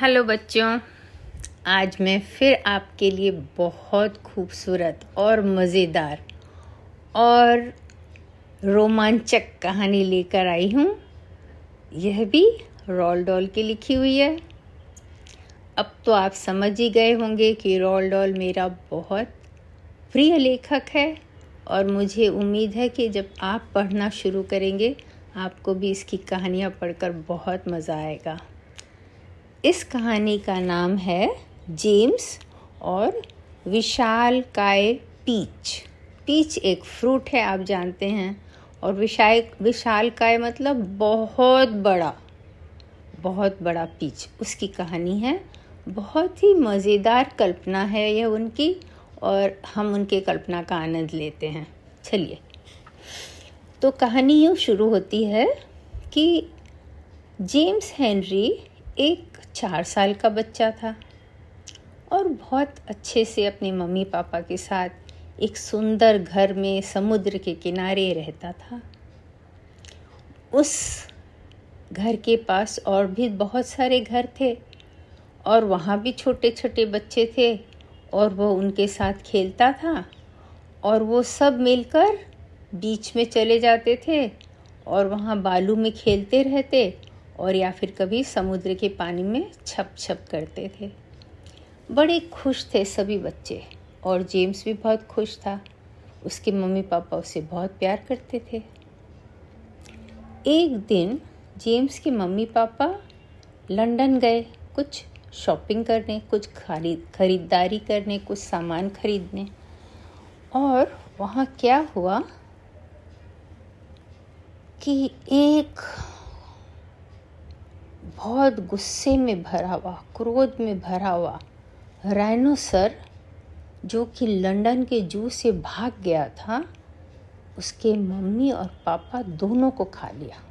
Hello बच्चों, आज मैं फिर आपके लिए बहुत खूबसूरत और मज़ेदार और रोमांचक कहानी लेकर आई हूँ। यह भी रॉल डॉल की लिखी हुई है। अब तो आप समझ ही गए होंगे कि रॉल डॉल मेरा बहुत प्रिय लेखक है और मुझे उम्मीद है कि जब आप पढ़ना शुरू करेंगे, आपको भी इसकी कहानियाँ पढ़कर बहुत मज़ा आएगा। इस कहानी का नाम है जेम्स और विशाल काय पीच। पीच एक फ्रूट है, आप जानते हैं। और विशाल विशाल काय मतलब बहुत बड़ा बहुत बड़ा पीच। उसकी कहानी है। बहुत ही मज़ेदार कल्पना है यह उनकी और हम उनके कल्पना का आनंद लेते हैं। चलिए। तो कहानी यूँ शुरू होती है कि जेम्स हेनरी एक चार साल का बच्चा था और बहुत अच्छे से अपने मम्मी पापा के साथ एक सुंदर घर में समुद्र के किनारे रहता था। उस घर के पास और भी बहुत सारे घर थे और वहाँ भी छोटे छोटे बच्चे थे और वो उनके साथ खेलता था और वो सब मिलकर बीच में चले जाते थे और वहाँ बालू में खेलते रहते और या फिर कभी समुद्र के पानी में छप छप करते थे। बड़े खुश थे सभी बच्चे और जेम्स भी बहुत खुश था। उसके मम्मी पापा उसे बहुत प्यार करते थे। एक दिन जेम्स के मम्मी पापा लंदन गए कुछ शॉपिंग करने, कुछ खरीद खरीदारी करने, कुछ सामान खरीदने। और वहाँ क्या हुआ कि एक बहुत गुस्से में भरा हुआ, क्रोध में भरा हुआ राइनोसर जो कि लंदन के जू से भाग गया था, उसके मम्मी और पापा दोनों को खा लिया।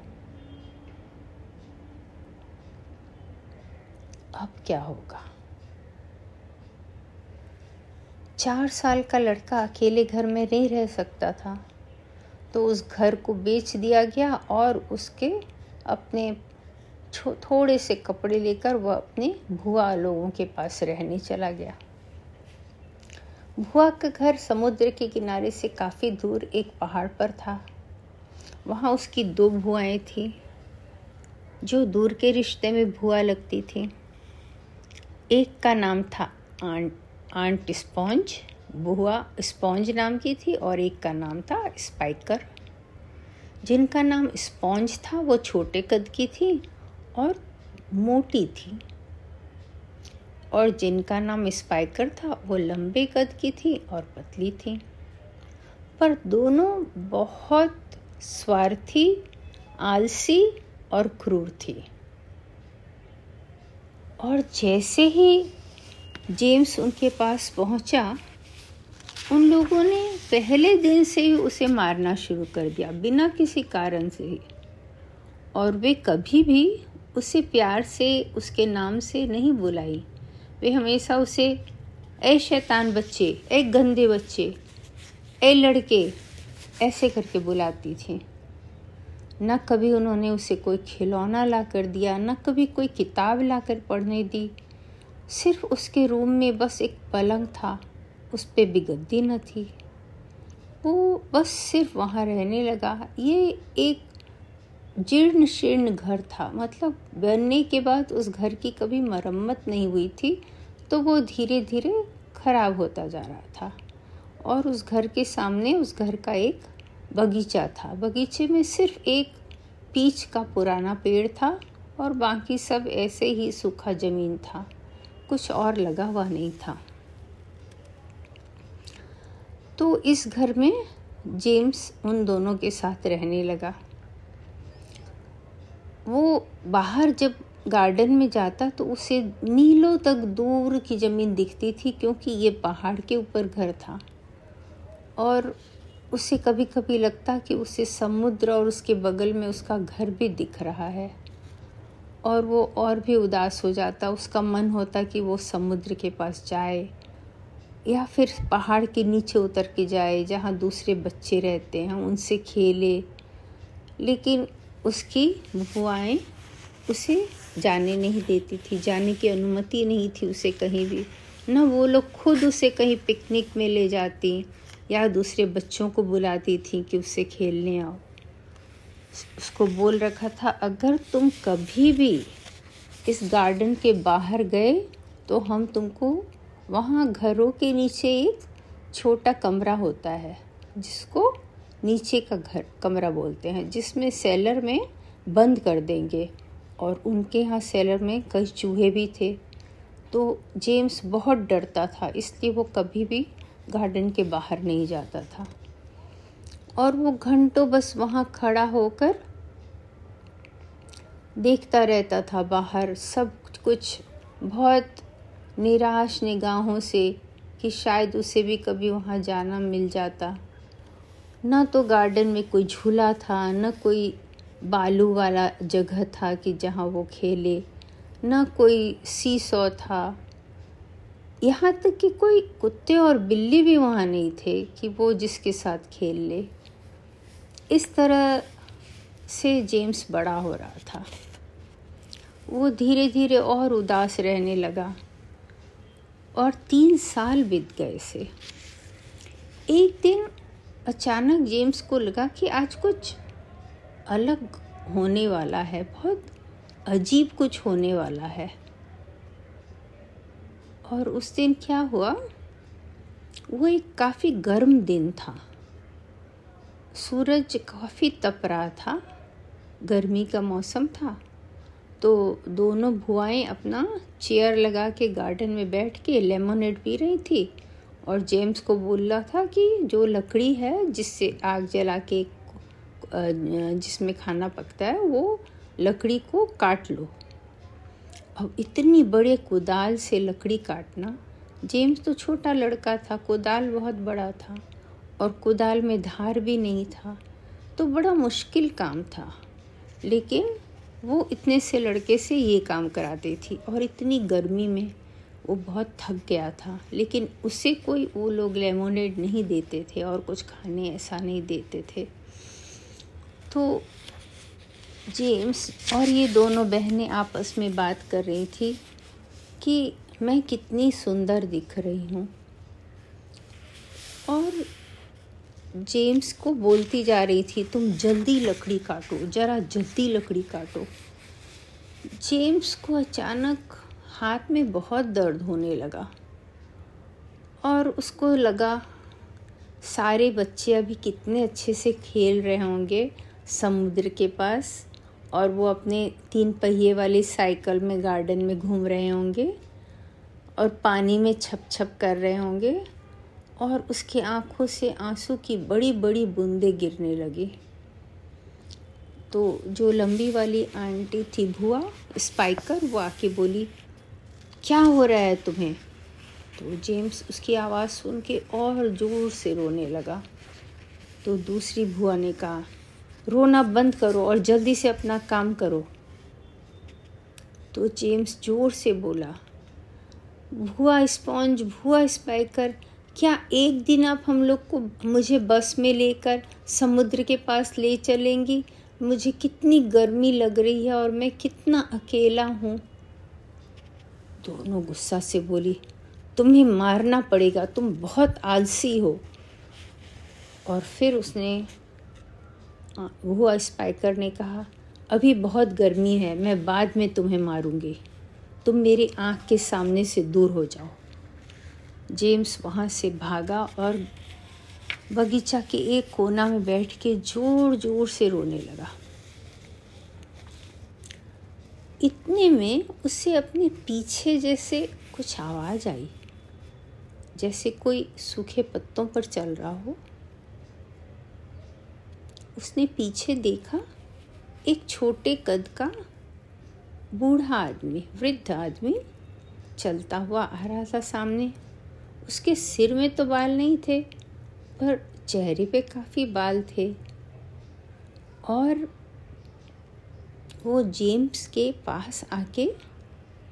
अब क्या होगा? चार साल का लड़का अकेले घर में नहीं रह सकता था तो उस घर को बेच दिया गया और उसके अपने थोड़े से कपड़े लेकर वह अपने भुआ लोगों के पास रहने चला गया। भुआ का घर समुद्र के किनारे से काफ़ी दूर एक पहाड़ पर था। वहाँ उसकी दो भुआएँ थी, जो दूर के रिश्ते में भुआ लगती थी। एक का नाम था आंट आंट स्पॉन्ज बुआ स्पॉन्ज नाम की थी, और एक का नाम था स्पाइकर। जिनका नाम स्पॉन्ज था, वो छोटे कद की थी और मोटी थी। और जिनका नाम स्पाइकर था, वो लंबे कद की थी और पतली थी। पर दोनों बहुत स्वार्थी, आलसी और क्रूर थी। और जैसे ही जेम्स उनके पास पहुँचा, उन लोगों ने पहले दिन से ही उसे मारना शुरू कर दिया, बिना किसी कारण से ही। और वे कभी भी उसे प्यार से, उसके नाम से नहीं बुलाई। वे हमेशा उसे ए शैतान बच्चे ए गंदे बच्चे ए लड़के, ऐसे करके बुलाती थी। न कभी उन्होंने उसे कोई खिलौना ला कर दिया, न कभी कोई किताब ला कर पढ़ने दी। सिर्फ़ उसके रूम में बस एक पलंग था, उस पर भी गद्दी न थी। वो बस सिर्फ़ वहाँ रहने लगा। ये एक जीर्ण शीर्ण घर था। मतलब बनने के बाद उस घर की कभी मरम्मत नहीं हुई थी तो वो धीरे धीरे खराब होता जा रहा था। और उस घर के सामने उस घर का एक बगीचा था। बगीचे में सिर्फ़ एक पीच का पुराना पेड़ था और बाकी सब ऐसे ही सूखा ज़मीन था। कुछ और लगा हुआ नहीं था। तो इस घर में जेम्स उन दोनों के साथ रहने लगा। बाहर जब गार्डन में जाता तो उसे नीलों तक दूर की ज़मीन दिखती थी क्योंकि ये पहाड़ के ऊपर घर था। और उसे कभी कभी लगता कि उसे समुद्र और उसके बगल में उसका घर भी दिख रहा है। और वो और भी उदास हो जाता, उसका मन होता कि वो समुद्र के पास जाए, या फिर पहाड़ के नीचे उतर के जाए, जहाँ दूसरे बच्चे रहते हैं, उनसे खेले। लेकिन उसकी बुआएँ उसे जाने नहीं देती थी, जाने की अनुमति नहीं थी उसे कहीं भी। न वो लोग खुद उसे कहीं पिकनिक में ले जाती या दूसरे बच्चों को बुलाती थी कि उससे खेलने आओ। उसको बोल रखा था, अगर तुम कभी भी इस गार्डन के बाहर गए तो हम तुमको वहाँ घरों के नीचे एक छोटा कमरा होता है, जिसको नीचे का घर, कमरा बोलते हैं, जिसमें सेलर में बंद कर देंगे। और उनके यहाँ सेलर में कई चूहे भी थे। तो जेम्स बहुत डरता था, इसलिए वो कभी भी गार्डन के बाहर नहीं जाता था। और वो घंटों बस वहाँ खड़ा होकर देखता रहता था बाहर सब कुछ। बहुत निराश निगाहों से कि शायद उसे भी कभी वहाँ जाना मिल जाता। न तो गार्डन में कोई झूला था, न कोई बालू वाला जगह था कि जहाँ वो खेले। न कोई सी सौ था। यहाँ तक कि कोई कुत्ते और बिल्ली भी वहाँ नहीं थे कि वो जिसके साथ खेल ले। इस तरह से जेम्स बड़ा हो रहा था। वो धीरे धीरे और उदास रहने लगा। और तीन साल बीत गए से। एक दिन अचानक जेम्स को लगा कि आज कुछ अलग होने वाला है, बहुत अजीब कुछ होने वाला है। और उस दिन क्या हुआ? वो एक काफ़ी गर्म दिन था। सूरज काफ़ी तप रहा था। गर्मी का मौसम था। तो दोनों बुआएँ अपना चेयर लगा के गार्डन में बैठ के लेमोनेड पी रही थी और जेम्स को बोल रहा था कि जो लकड़ी है जिससे आग जला के जिसमें खाना पकता है, वो लकड़ी को काट लो। अब इतनी बड़े कुदाल से लकड़ी काटना, जेम्स तो छोटा लड़का था, कुदाल बहुत बड़ा था और कुदाल में धार भी नहीं था तो बड़ा मुश्किल काम था। लेकिन वो इतने से लड़के से ये काम कराती थी और इतनी गर्मी में वो बहुत थक गया था, लेकिन उसे कोई वो लोग लेमोनेड नहीं देते थे और कुछ खाने ऐसा नहीं देते थे। तो जेम्स और ये दोनों बहनें आपस में बात कर रही थी कि मैं कितनी सुंदर दिख रही हूँ। और जेम्स को बोलती जा रही थी, तुम जल्दी लकड़ी काटो, ज़रा जल्दी लकड़ी काटो। जेम्स को अचानक हाथ में बहुत दर्द होने लगा और उसको लगा, सारे बच्चे अभी कितने अच्छे से खेल रहे होंगे समुद्र के पास और वो अपने तीन पहिए वाली साइकिल में गार्डन में घूम रहे होंगे और पानी में छप छप कर रहे होंगे और उसकी आँखों से आँसू की बड़ी बड़ी बूंदें गिरने लगी। तो जो लंबी वाली आंटी थी भुआ, स्पाइकर, वो आके बोली, क्या हो रहा है तुम्हें? तो जेम्स उसकी आवाज़ सुन के और ज़ोर से रोने लगा। तो दूसरी भुआ ने कहा रोना बंद करो और जल्दी से अपना काम करो। तो जेम्स ज़ोर से बोला, भुआ स्पॉन्ज, भुआ स्पाइकर, क्या एक दिन आप हम लोग को मुझे बस में लेकर समुद्र के पास ले चलेंगी? मुझे कितनी गर्मी लग रही है और मैं कितना अकेला हूँ। दोनों गुस्सा से बोली, तुम्हें मारना पड़ेगा, तुम बहुत आलसी हो। और फिर उसने वो स्पाइकर ने कहा, अभी बहुत गर्मी है, मैं बाद में तुम्हें मारूँगी। तुम मेरी आँख के सामने से दूर हो जाओ। जेम्स वहाँ से भागा और बगीचा के एक कोना में बैठ के ज़ोर ज़ोर से रोने लगा। इतने में उसे अपने पीछे जैसे कुछ आवाज़ आई, जैसे कोई सूखे पत्तों पर चल रहा हो। उसने पीछे देखा एक छोटे कद का बूढ़ा आदमी, वृद्ध आदमी चलता हुआ आ रहा था सामने। उसके सिर में तो बाल नहीं थे, पर चेहरे पे काफ़ी बाल थे। और वो जेम्स के पास आके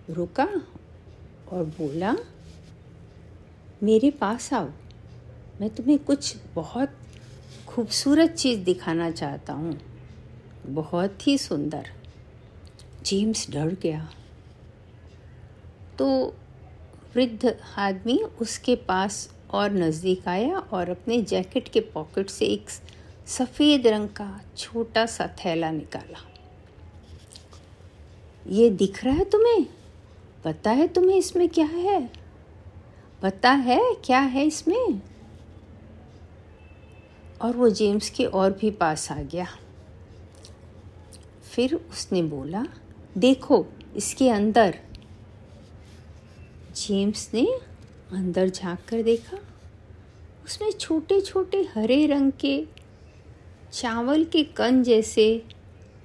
रुका और बोला, मेरे पास आओ, मैं तुम्हें कुछ बहुत खूबसूरत चीज़ दिखाना चाहता हूँ। बहुत ही सुंदर। जेम्स डर गया। तो वृद्ध आदमी उसके पास और नज़दीक आया और अपने जैकेट के पॉकेट से एक सफ़ेद रंग का छोटा सा थैला निकाला। ये दिख रहा है तुम्हें? पता है तुम्हें इसमें क्या है? पता है क्या है इसमें? और वो जेम्स के और भी पास आ गया। फिर उसने बोला, देखो, इसके अंदर। जेम्स ने अंदर झाँक कर देखा, उसमें छोटे छोटे हरे रंग के चावल के कन जैसे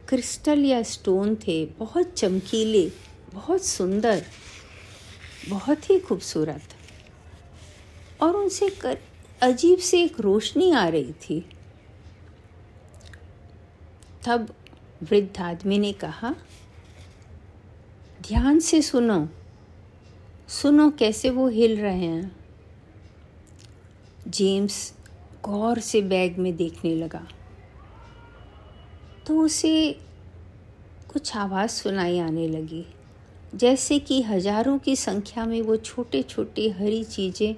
क्रिस्टल या स्टोन थे, बहुत चमकीले, बहुत सुंदर, बहुत ही खूबसूरत। और उनसे कर अजीब से एक रोशनी आ रही थी। तब वृद्ध आदमी ने कहा, ध्यान से सुनो। सुनो कैसे वो हिल रहे हैं। जेम्स गौर से बैग में देखने लगा। तो उसे कुछ आवाज़ सुनाई आने लगी, जैसे कि हज़ारों की संख्या में वो छोटे छोटे हरी चीज़ें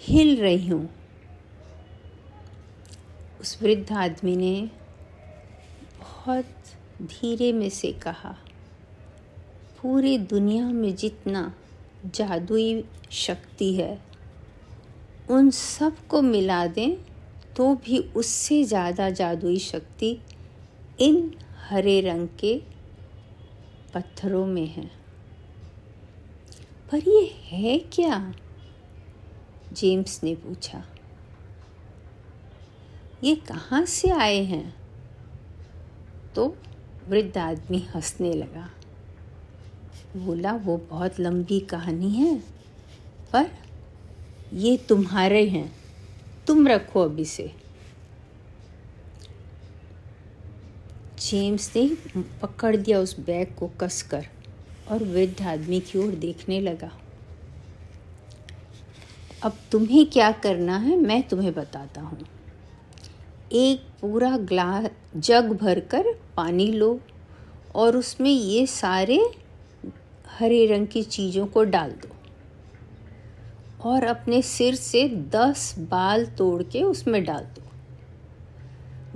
हिल रही हूँ। उस वृद्ध आदमी ने बहुत धीरे में से कहा, पूरी दुनिया में जितना जादुई शक्ति है, उन सबको मिला दें तो भी उससे ज़्यादा जादुई शक्ति इन हरे रंग के पत्थरों में है। पर ये है क्या? जेम्स ने पूछा, ये कहाँ से आए हैं? तो वृद्ध आदमी हंसने लगा। बोला, वो बहुत लंबी कहानी है, पर ये तुम्हारे हैं। तुम रखो अभी से। जेम्स ने पकड़ दिया उस बैग को कसकर और वृद्ध आदमी की ओर देखने लगा। अब तुम्हें क्या करना है, मैं तुम्हें बताता हूँ। एक पूरा ग्लास जग भर कर पानी लो और उसमें ये सारे हरे रंग की चीज़ों को डाल दो और अपने सिर से दस बाल तोड़ के उसमें डाल दो।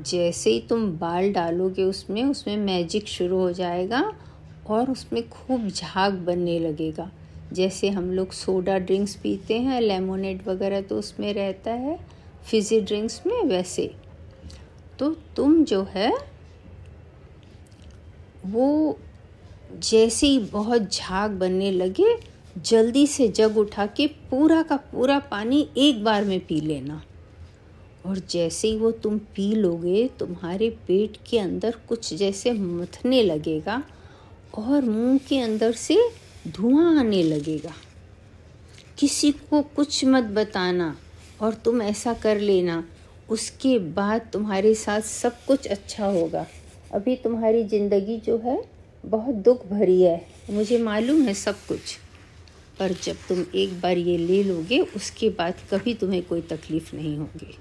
जैसे ही तुम बाल डालोगे उसमें उसमें मैजिक शुरू हो जाएगा और उसमें खूब झाग बनने लगेगा। जैसे हम लोग सोडा ड्रिंक्स पीते हैं, लेमोनेड वगैरह तो उसमें रहता है, फिज़ी ड्रिंक्स में वैसे। तो तुम जो है, वो जैसे ही बहुत झाग बनने लगे, जल्दी से जग उठा के पूरा का पूरा पानी एक बार में पी लेना। और जैसे ही वो तुम पी लोगे, तुम्हारे पेट के अंदर कुछ जैसे मथने लगेगा, और मुँह के अंदर से धुआँ आने लगेगा। किसी को कुछ मत बताना और तुम ऐसा कर लेना, उसके बाद तुम्हारे साथ सब कुछ अच्छा होगा। अभी तुम्हारी ज़िंदगी जो है, बहुत दुख भरी है। मुझे मालूम है सब कुछ। पर जब तुम एक बार ये ले लोगे, उसके बाद कभी तुम्हें कोई तकलीफ़ नहीं होगी।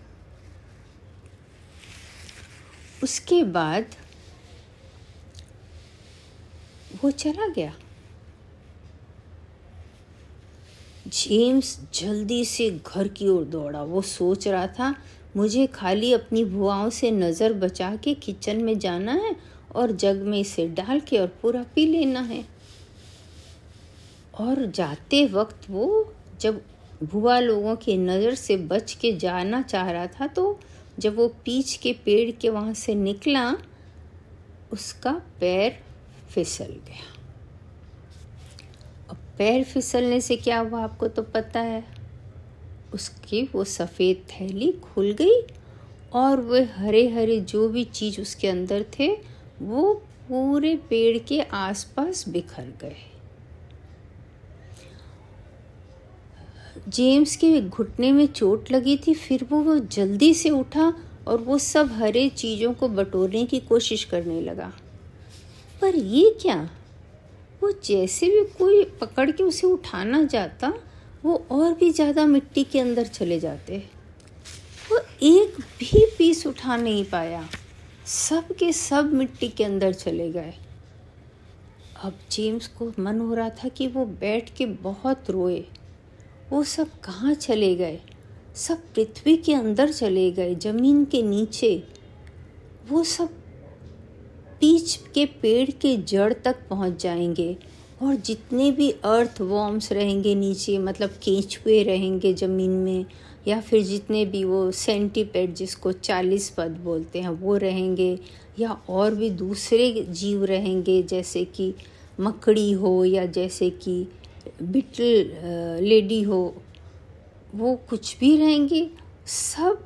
उसके बाद वो चला गया। जेम्स जल्दी से घर की ओर दौड़ा। वो सोच रहा था, मुझे खाली अपनी भुआओं से नज़र बचा के किचन में जाना है और जग में इसे डाल के और पूरा पी लेना है। और जाते वक्त वो जब भुआ लोगों की नज़र से बच के जाना चाह रहा था तो जब वो पीछ के पेड़ के वहाँ से निकला, उसका पैर फिसल गया। पैर फिसलने से क्या हुआ आपको तो पता है? उसकी वो सफ़ेद थैली खुल गई और वह हरे हरे जो भी चीज़ उसके अंदर थे, वो पूरे पेड़ के आसपास बिखर गए। जेम्स के घुटने में चोट लगी थी, फिर वो वो जल्दी से उठा और वो सब हरे चीज़ों को बटोरने की कोशिश करने लगा। पर ये क्या? वो जैसे भी कोई पकड़ के उसे उठाना जाता वो और भी ज़्यादा मिट्टी के अंदर चले जाते। वो एक भी पीस उठा नहीं पाया। सब के सब मिट्टी के अंदर चले गए। अब जेम्स को मन हो रहा था कि वो बैठ के बहुत रोए। वो सब कहाँ चले गए? सब पृथ्वी के अंदर चले गए, ज़मीन के नीचे। वो सब पीच के पेड़ के जड़ तक पहुँच जाएँगे और जितने भी अर्थ वॉर्म्स रहेंगे नीचे मतलब केंचुए रहेंगे ज़मीन में, या फिर जितने भी वो सेंटीपेड जिसको चालीस पद बोलते हैं, वो रहेंगे, या और भी दूसरे जीव रहेंगे, जैसे कि मकड़ी हो या जैसे कि बिटल लेडी हो, वो कुछ भी रहेंगे, सब,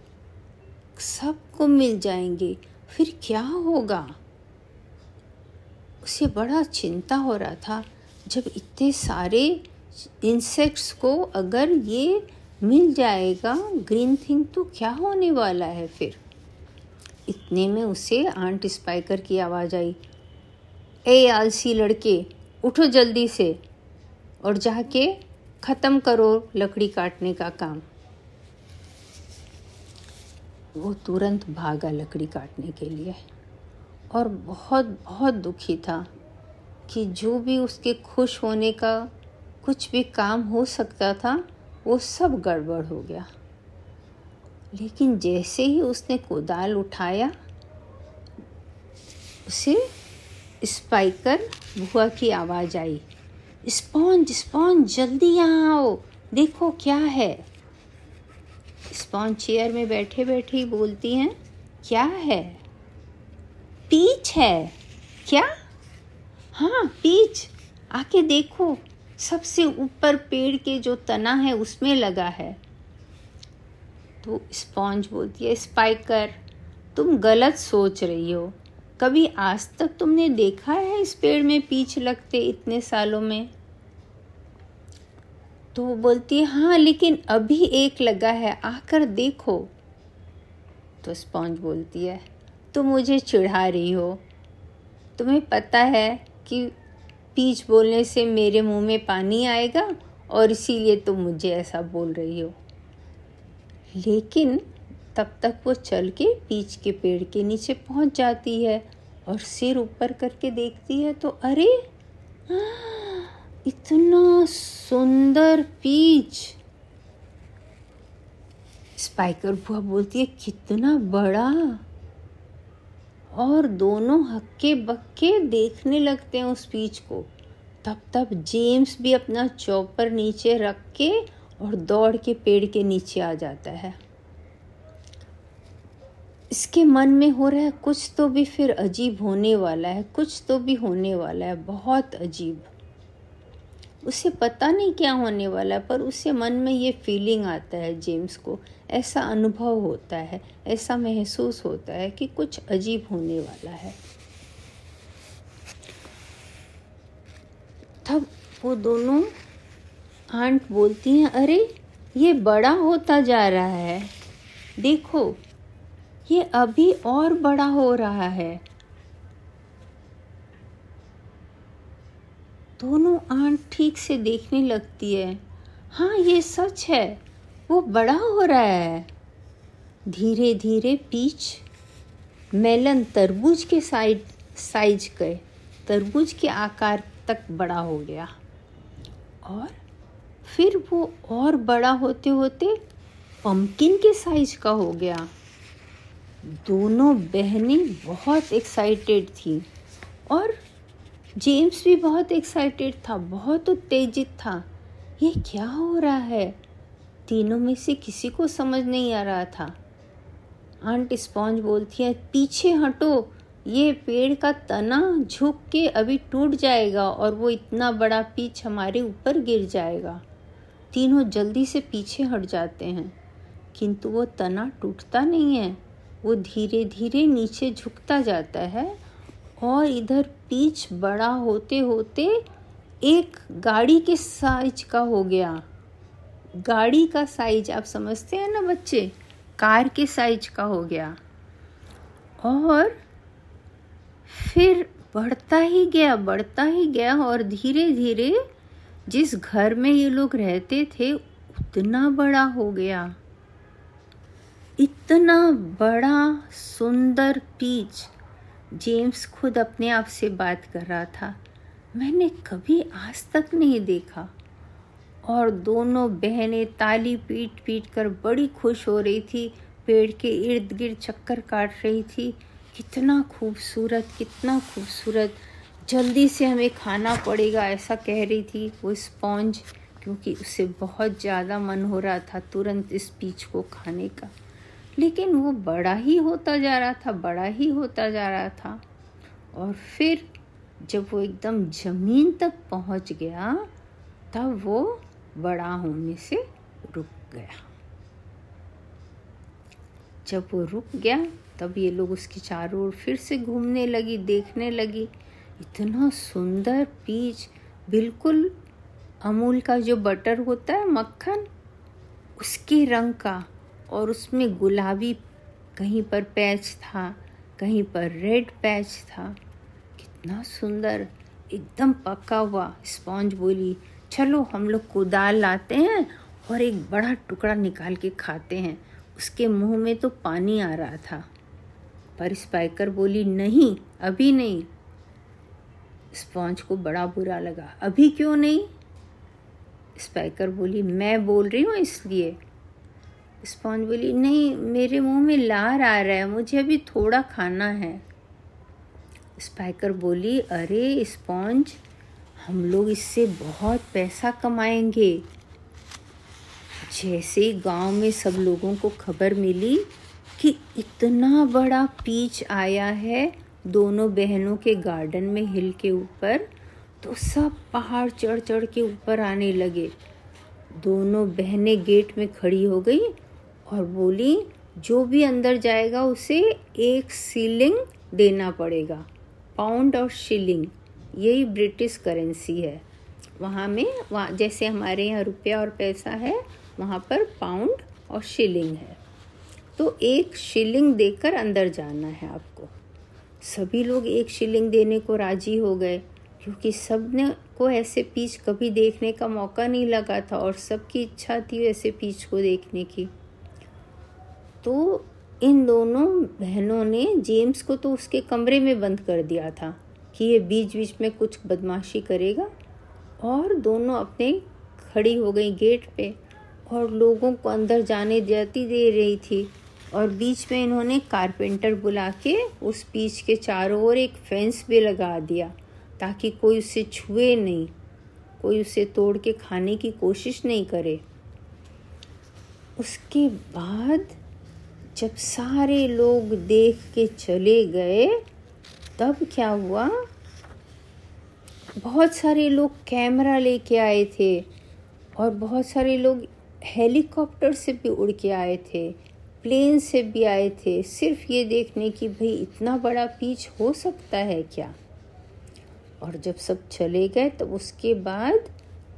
सबको मिल जाएँगे। फिर क्या होगा? उसे बड़ा चिंता हो रहा था जब इतने सारे इंसेक्ट्स को अगर ये मिल जाएगा ग्रीन थिंग तो क्या होने वाला है फिर? इतने में उसे आंट स्पाइकर की आवाज़ आई। ए, आलसी लड़के, उठो जल्दी से और जाके ख़त्म करो लकड़ी काटने का काम. वो तुरंत भागा लकड़ी काटने के लिए। और बहुत बहुत दुखी था कि जो भी उसके खुश होने का कुछ भी काम हो सकता था, वो सब गड़बड़ हो गया। लेकिन जैसे ही उसने कोदाल उठाया, उसे स्पाइकर बुआ की आवाज़ आई, स्पॉन्ज स्पॉन्ज, जल्दी यहाँ आओ, देखो क्या है। स्पॉन्ज चेयर में बैठे बैठे ही बोलती हैं, क्या है? पीच है। क्या? हाँ पीच। आके देखो। सबसे ऊपर पेड़ के जो तना है, उसमें लगा है। तो स्पॉन्ज बोलती है, स्पाइकर, तुम गलत सोच रही हो। कभी आज तक तुमने देखा है इस पेड़ में पीछ लगते इतने सालों में? तो वो बोलती है हाँ लेकिन अभी एक लगा है, आकर देखो। तो स्पॉन्ज बोलती है तुम मुझे चिढ़ा रही हो। तुम्हें पता है कि पीच बोलने से मेरे मुँह में पानी आएगा और इसीलिए तुम मुझे ऐसा बोल रही हो। लेकिन तब तक वो चल के पीच के पेड़ के नीचे पहुँच जाती है और सिर ऊपर करके देखती है तो अरे, इतना सुंदर पीच स्पाइकर बुआ बोलती है, कितना बड़ा। और दोनों हक्के बक्के देखने लगते हैं उस पीच को। तब तब जेम्स भी अपना चौपर नीचे रख के और दौड़ के पेड़ के नीचे आ जाता है। इसके मन में हो रहा है, कुछ तो भी फिर अजीब होने वाला है, कुछ तो भी होने वाला है, बहुत अजीब। उसे पता नहीं क्या होने वाला है, पर उसे मन में ये फीलिंग आता है जेम्स को। ऐसा अनुभव होता है, ऐसा महसूस होता है कि कुछ अजीब होने वाला है। तब वो दोनों आंट बोलती हैं, अरे, ये बड़ा होता जा रहा है। देखो, ये अभी और बड़ा हो रहा है। दोनों आंट ठीक से देखने लगती है। हाँ ये सच है। वो बड़ा हो रहा है। धीरे धीरे पीच मेलन तरबूज के साइड साइज़ के, तरबूज के आकार तक बड़ा हो गया। और फिर वो और बड़ा होते होते पम्पकिन के साइज़ का हो गया। दोनों बहनें बहुत एक्साइटेड थी और जेम्स भी बहुत एक्साइटेड था, बहुत उत्तेजित था। ये क्या हो रहा है? तीनों में से किसी को समझ नहीं आ रहा था। आंट स्पॉन्ज बोलती है, पीछे हटो, ये पेड़ का तना झुक के अभी टूट जाएगा और वो इतना बड़ा पीछ हमारे ऊपर गिर जाएगा। तीनों जल्दी से पीछे हट जाते हैं, किंतु वो तना टूटता नहीं है, वो धीरे धीरे नीचे झुकता जाता है और इधर पीच बड़ा होते होते एक गाड़ी के साइज़ का हो गया। गाड़ी का साइज़ आप समझते हैं ना बच्चे? कार के साइज़ का हो गया। और फिर बढ़ता ही गया, बढ़ता ही गया और धीरे धीरे जिस घर में ये लोग रहते थे, उतना बड़ा हो गया। इतना बड़ा सुंदर पीच। जेम्स खुद अपने आप से बात कर रहा था। मैंने कभी आज तक नहीं देखा। और दोनों बहनें ताली पीट पीट कर बड़ी खुश हो रही थी। पेड़ के इर्द गिर्द चक्कर काट रही थी। कितना खूबसूरत कितना खूबसूरत। जल्दी से हमें खाना पड़ेगा, ऐसा कह रही थी वो स्पॉन्ज, क्योंकि उसे बहुत ज़्यादा मन हो रहा था तुरंत इस पीच को खाने का। लेकिन वो बड़ा ही होता जा रहा था, बड़ा ही होता जा रहा था। और फिर जब वो एकदम ज़मीन तक पहुँच गया, तब वो बड़ा होने से रुक गया। जब वो रुक गया, तब ये लोग उसके चारों ओर फिर से घूमने लगी, देखने लगी। इतना सुंदर पीच, बिल्कुल अमूल का जो बटर होता है, मक्खन, उसके रंग का। और उसमें गुलाबी कहीं पर पैच था, कहीं पर रेड पैच था। कितना सुंदर, एकदम पका हुआ स्पॉन्ज बोली, चलो हम लोग कुदाल लाते हैं और एक बड़ा टुकड़ा निकाल के खाते हैं। उसके मुँह में तो पानी आ रहा था। पर स्पाइकर बोली, नहीं, अभी नहीं। स्पॉन्ज को बड़ा बुरा लगा, अभी क्यों नहीं? स्पाइकर बोली, मैं बोल रही हूँ इसलिए। स्पॉन्ज बोली नहीं, मेरे मुँह में लार आ रहा है। मुझे अभी थोड़ा खाना है। स्पाइकर बोली, अरे स्पॉन्ज, हम लोग इससे बहुत पैसा कमाएँगे। जैसे गाँव में सब लोगों को खबर मिली कि इतना बड़ा पीच आया है दोनों बहनों के गार्डन में हिल के ऊपर तो सब पहाड़ चढ़ चढ़ के ऊपर आने लगे। दोनों बहनें गेट में खड़ी हो गई और बोली, जो भी अंदर जाएगा, उसे एक सीलिंग देना पड़ेगा पाउंड और शिलिंग यही ब्रिटिश करेंसी है। वहाँ में, वहाँ, जैसे हमारे यहाँ रुपया और पैसा है, वहाँ पर पाउंड और शिलिंग है। तो एक शिलिंग देकर अंदर जाना है आपको। सभी लोग एक शिलिंग देने को राज़ी हो गए, क्योंकि सबने को ऐसे पीच कभी देखने का मौका नहीं लगा था और सबकी इच्छा थी ऐसे पीच को देखने की। तो इन दोनों बहनों ने जेम्स को तो उसके कमरे में बंद कर दिया था कि ये बीच बीच में कुछ बदमाशी करेगा। और दोनों अपने खड़ी हो गई गेट पे और लोगों को अंदर जाने जाती दे रही थी। और बीच में इन्होंने कारपेंटर बुला के उस बीच के चारों ओर एक फेंस भी लगा दिया ताकि कोई उसे छुए नहीं, कोई उसे तोड़ के खाने की कोशिश नहीं करे। उसके बाद जब सारे लोग देख के चले गए, तब क्या हुआ? बहुत सारे लोग कैमरा लेके आए थे और बहुत सारे लोग हेलीकॉप्टर से भी उड़ के आए थे, प्लेन से भी आए थे। सिर्फ़ ये देखने की भाई, इतना बड़ा पीच हो सकता है क्या? और जब सब चले गए तो उसके बाद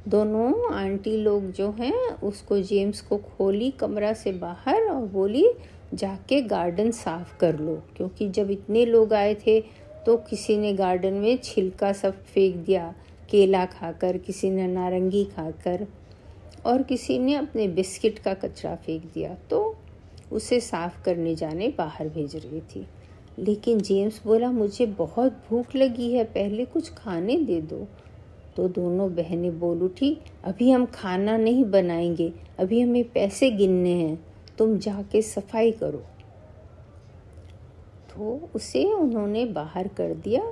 दोनों आंटी लोग जो हैं, उसको, जेम्स को खोली कमरा से बाहर और बोली जाके गार्डन साफ़ कर लो। क्योंकि जब इतने लोग आए थे तो किसी ने गार्डन में छिलका सब फेंक दिया, केला खाकर, किसी ने नारंगी खाकर, और किसी ने अपने बिस्किट का कचरा फेंक दिया। तो उसे साफ़ करने जाने बाहर भेज रही थी। लेकिन जेम्स बोला, मुझे बहुत भूख लगी है, पहले कुछ खाने दे दो। तो दोनों बहनें बोल उठी, अभी हम खाना नहीं बनाएँगे, अभी हमें पैसे गिनने हैं। तुम जाके सफ़ाई करो। तो उसे उन्होंने बाहर कर दिया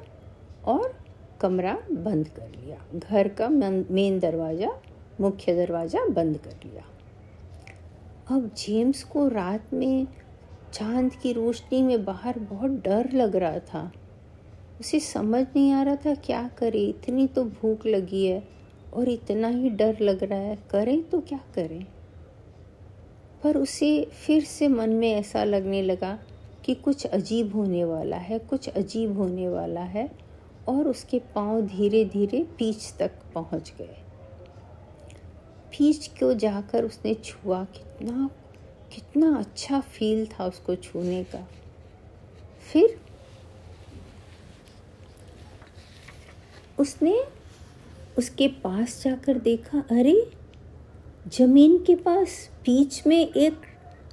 और कमरा बंद कर लिया। घर का मेन दरवाज़ा, मुख्य दरवाज़ा बंद कर लिया। अब जेम्स को रात में चाँद की रोशनी में बाहर बहुत डर लग रहा था। उसे समझ नहीं आ रहा था क्या करे, इतनी तो भूख लगी है और इतना ही डर लग रहा है। करें तो क्या करें? पर उसे फिर से मन में ऐसा लगने लगा कि कुछ अजीब होने वाला है, कुछ अजीब होने वाला है और उसके पाँव धीरे धीरे पीछ तक पहुँच गए। पीछ को जाकर उसने छुआ कितना कितना अच्छा फील था उसको छूने का। फिर उसने उसके पास जाकर देखा, अरे ज़मीन के पास बीच में एक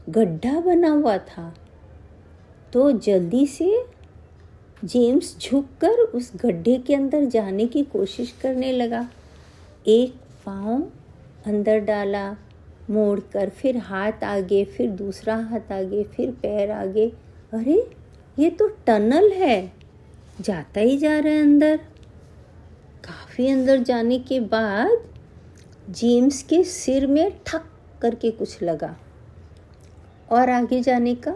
गड्ढा बना हुआ था। तो जल्दी से जेम्स झुककर उस गड्ढे के अंदर जाने की कोशिश करने लगा। एक पाँव अंदर डाला मोड़ कर फिर हाथ आगे, फिर दूसरा हाथ आगे, फिर पैर आगे। अरे, ये तो टनल है। जाता ही जा रहा है अंदर। काफ़ी अंदर जाने के बाद जेम्स के सिर में ठक करके कुछ लगा। और आगे जाने का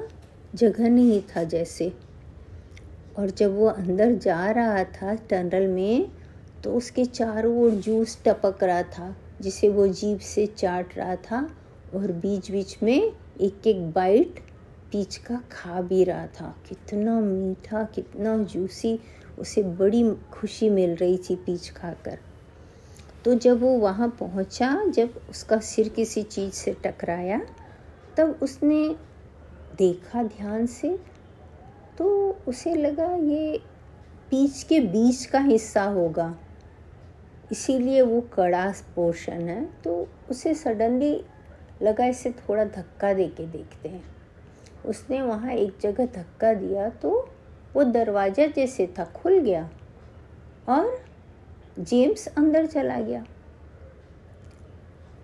जगह नहीं था जैसे। और जब वो अंदर जा रहा था टनल में तो उसके चारों ओर जूस टपक रहा था, जिसे वो जीभ से चाट रहा था और बीच बीच में एक एक बाइट पीच का खा भी रहा था। कितना मीठा, कितना जूसी, उसे बड़ी खुशी मिल रही थी पीच खाकर। तो जब वो वहाँ पहुँचा, जब उसका सिर किसी चीज़ से टकराया, तब उसने देखा ध्यान से तो उसे लगा ये पीच के बीच का हिस्सा होगा। इसीलिए वो कड़ा पोर्शन है। तो उसे सडनली लगा इसे थोड़ा धक्का दे के देखते हैं। उसने वहाँ एक जगह धक्का दिया तो वो दरवाज़ा जैसे था खुल गया और जेम्स अंदर चला गया।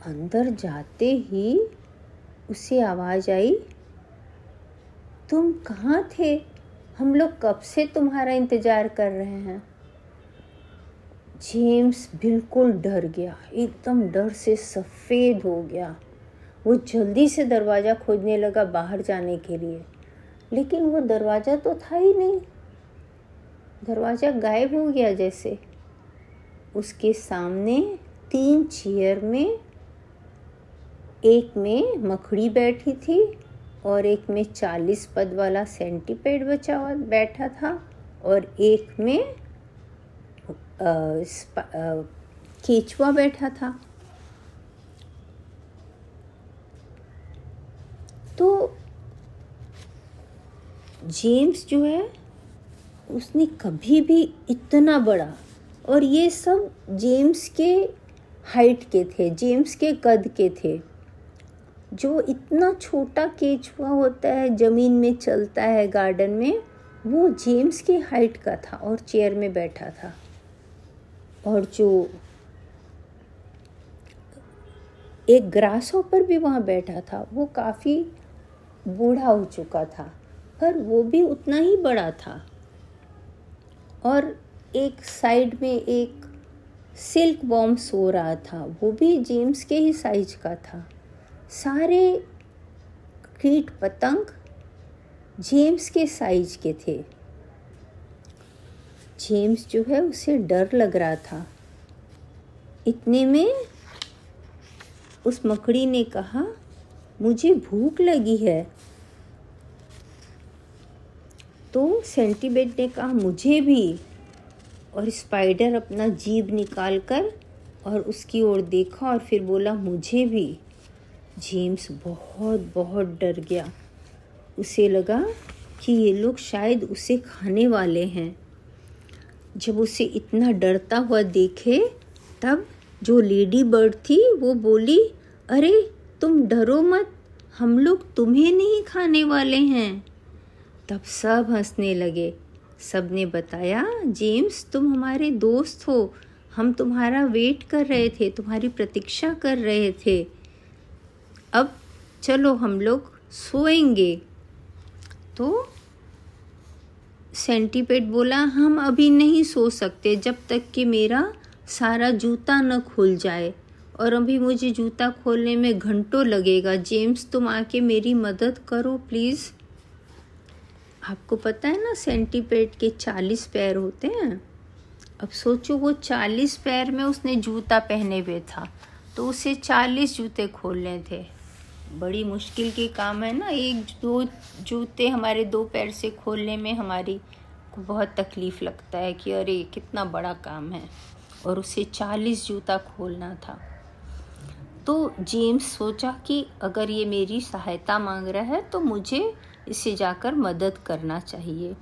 अंदर जाते ही उसे आवाज़ आई, तुम कहाँ थे? हम लोग कब से तुम्हारा इंतज़ार कर रहे हैं? जेम्स बिल्कुल डर गया, एकदम डर से सफ़ेद हो गया। वो जल्दी से दरवाज़ा खोजने लगा बाहर जाने के लिए, लेकिन वो दरवाज़ा तो था ही नहीं। दरवाज़ा गायब हो गया जैसे। उसके सामने तीन चेयर में, एक में मकड़ी बैठी थी और एक में चालीस पद वाला सेंटीपेड बचा हुआ बैठा था और एक में केचुआ बैठा था। तो जेम्स जो है, उसने कभी भी इतना बड़ा और ये सब जेम्स के हाइट के थे, जेम्स के कद के थे। जो इतना छोटा केचुआ होता है, ज़मीन में चलता है, गार्डन में, वो जेम्स की हाइट का था और चेयर में बैठा था। और जो एक ग्रास हॉपर भी वहाँ बैठा था, वो काफ़ी बूढ़ा हो चुका था, पर वो भी उतना ही बड़ा था। और एक साइड में एक सिल्क बॉम्ब सो रहा था। वो भी जेम्स के ही साइज़ का था। सारे कीट पतंग जेम्स के साइज़ के थे। जेम्स जो है, उसे डर लग रहा था। इतने में उस मकड़ी ने कहा, मुझे भूख लगी है। तो सेंटीबेट ने कहा, मुझे भी। और स्पाइडर अपना जीभ निकाल कर और उसकी ओर देखा और फिर बोला, मुझे भी. जेम्स बहुत बहुत डर गया। उसे लगा कि ये लोग शायद उसे खाने वाले हैं। जब उसे इतना डरता हुआ देखे, तब जो लेडी बर्ड थी, वो बोली, अरे, तुम डरो मत, हम लोग तुम्हें नहीं खाने वाले हैं। तब सब हंसने लगे। सबने बताया, जेम्स, तुम हमारे दोस्त हो। हम तुम्हारा वेट कर रहे थे, तुम्हारी प्रतीक्षा कर रहे थे। अब चलो हम लोग सोएँगे। तो सेंटीपेड बोला, हम अभी नहीं सो सकते, जब तक कि मेरा सारा जूता न खुल जाए और अभी मुझे जूता खोलने में घंटों लगेगा। जेम्स, तुम आके मेरी मदद करो, प्लीज़। आपको पता है ना सेंटीपेड के चालीस पैर होते हैं। अब सोचो, वो चालीस पैर में उसने जूता पहने हुए था तो उसे चालीस जूते खोलने थे। बड़ी मुश्किल के काम है ना, एक दो जूते हमारे दो पैर से खोलने में हमारी को बहुत तकलीफ़ लगता है कि अरे, कितना बड़ा काम है। और उसे चालीस जूता खोलना था। तो जेम्स सोचा कि अगर ये मेरी सहायता मांग रहा है तो मुझे इसे जाकर मदद करना चाहिए।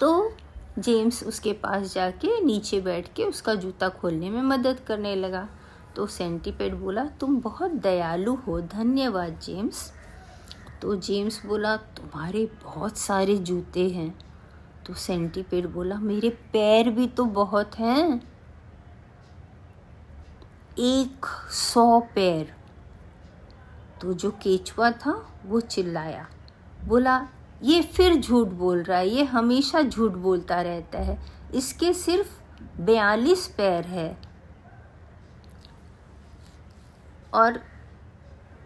तो जेम्स उसके पास जाके नीचे बैठ के उसका जूता खोलने में मदद करने लगा। तो सेंटीपेड बोला, तुम बहुत दयालु हो, धन्यवाद जेम्स। तो जेम्स बोला, तुम्हारे बहुत सारे जूते हैं। तो सेंटीपेड बोला, मेरे पैर भी तो बहुत हैं। एक सौ पैर। तो जो केचुआ था वो चिल्लाया। बोला, ये फिर झूठ बोल रहा है, ये हमेशा झूठ बोलता रहता है। इसके सिर्फ़ बयालीस पैर है। और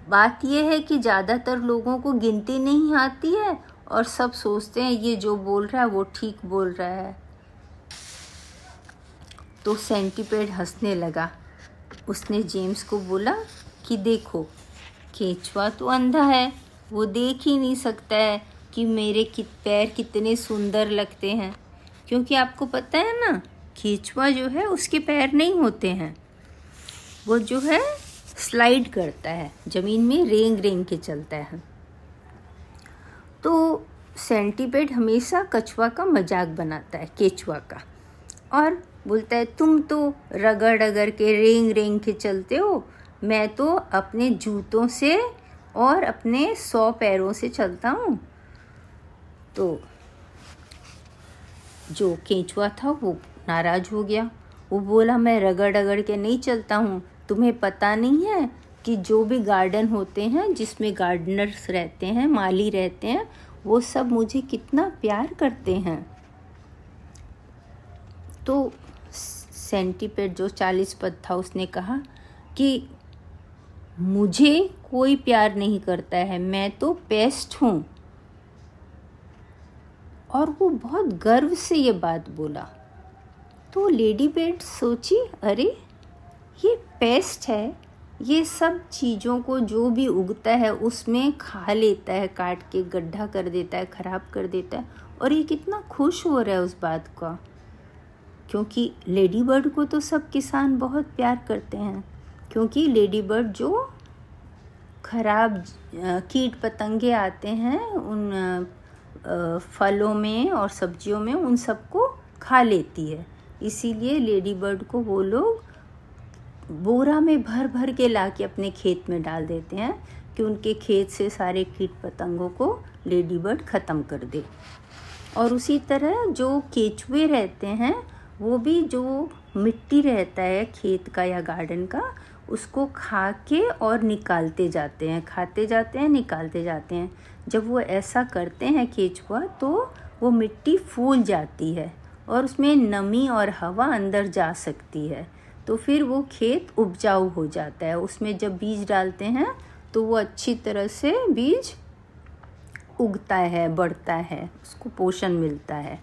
बात यह है कि ज़्यादातर लोगों को गिनती नहीं आती है और सब सोचते हैं, ये जो बोल रहा है, वो ठीक बोल रहा है। तो सेंटीपेड हंसने लगा। उसने जेम्स को बोला कि, देखो, केचुआ तो अंधा है वो देख ही नहीं सकता है कि मेरे कित, पैर कितने सुंदर लगते हैं। क्योंकि आपको पता है ना केचुआ जो है, उसके पैर नहीं होते हैं। वो जो है स्लाइड करता है। ज़मीन में रेंग रेंग के चलता है। तो सेंटीपेड हमेशा कछुआ का मज़ाक बनाता है, केचुआ का। और बोलता है, तुम तो रगड़ रगड़ के, रेंग रेंग के चलते हो। मैं तो अपने जूतों से और अपने सौ पैरों से चलता हूँ। तो जो केंचुआ था, वो नाराज़ हो गया। वो बोला, मैं रगड़ रगड़ के नहीं चलता हूँ। तुम्हें पता नहीं है कि जो भी गार्डन होते हैं, जिसमें गार्डनर्स रहते हैं, माली रहते हैं, वो सब मुझे कितना प्यार करते हैं। तो सेंटीपेड, जो चालीस पद था, उसने कहा कि मुझे कोई प्यार नहीं करता है, मैं तो पेस्ट हूँ। और वो बहुत गर्व से ये बात बोला। तो लेडी बेड सोची, अरे, ये पेस्ट है। ये सब चीज़ों को जो भी उगता है, उसमें खा लेता है, काट के गड्ढा कर देता है, ख़राब कर देता है। और ये कितना खुश हो रहा है उस बात का। क्योंकि लेडी बर्ड को तो सब किसान बहुत प्यार करते हैं। क्योंकि लेडी बर्ड जो खराब कीट पतंगे आते हैं, उन फलों में और सब्जियों में उन सबको खा लेती है। इसीलिए लेडी बर्ड को वो लोग बोरा में भर भर के ला के अपने खेत में डाल देते हैं कि उनके खेत से सारे कीट पतंगों को लेडी बर्ड ख़त्म कर दे। और उसी तरह जो केचुए रहते हैं, वो भी जो मिट्टी रहता है खेत का या गार्डन का उसको खा के और निकालते जाते हैं, खाते जाते हैं, निकालते जाते हैं। जब वो ऐसा करते हैं केचुआ तो वो मिट्टी फूल जाती है और उसमें नमी और हवा अंदर जा सकती है। तो फिर वो खेत उपजाऊ हो जाता है। उसमें जब बीज डालते हैं तो वो अच्छी तरह से बीज उगता है, बढ़ता है, उसको पोषण मिलता है।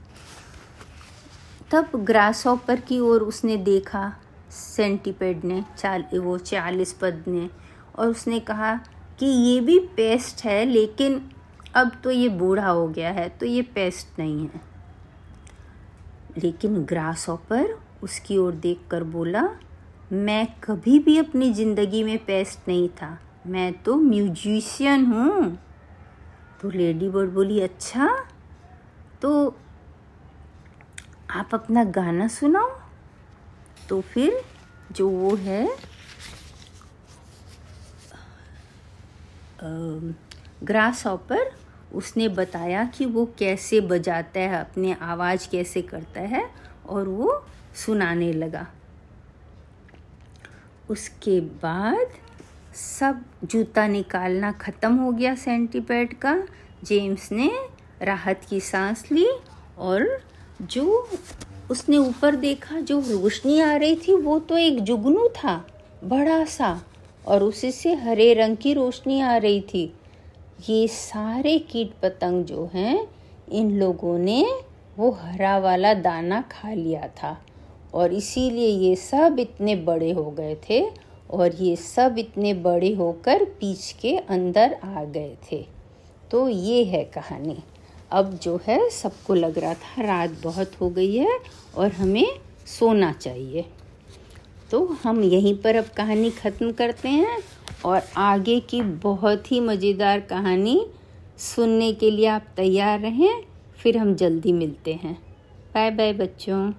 तब ग्रास ऑपर की ओर उसने देखा सेंटीपेड ने, चाल, वो चालीस पद ने, और उसने कहा कि ये भी पेस्ट है, लेकिन अब तो ये बूढ़ा हो गया है तो ये पेस्ट नहीं है। लेकिन ग्रास ऑपर उसकी ओर देखकर बोला, मैं कभी भी अपनी ज़िंदगी में पेस्ट नहीं था। मैं तो म्यूजिशियन हूँ। तो लेडी बर्ड बोली अच्छा तो आप अपना गाना सुनाओ। तो फिर जो वो है ग्रास ऑपर उसने बताया कि वो कैसे बजाता है, अपने आवाज़ कैसे करता है और वो सुनाने लगा। उसके बाद सब जूता निकालना ख़त्म हो गया सेंटीपैड का। जेम्स ने राहत की सांस ली और जो उसने ऊपर देखा, जो रोशनी आ रही थी, वो तो एक जुगनू था, बड़ा सा, और उसी से हरे रंग की रोशनी आ रही थी। ये सारे कीट पतंग जो हैं, इन लोगों ने वो हरा वाला दाना खा लिया था। और इसीलिए ये सब इतने बड़े हो गए थे, और ये सब इतने बड़े होकर पीछ के अंदर आ गए थे। तो ये है कहानी। अब जो है सबको लग रहा था रात बहुत हो गई है और हमें सोना चाहिए। तो हम यहीं पर अब कहानी ख़त्म करते हैं और आगे की बहुत ही मज़ेदार कहानी सुनने के लिए आप तैयार रहें, फिर हम जल्दी मिलते हैं। बाय बाय बच्चों।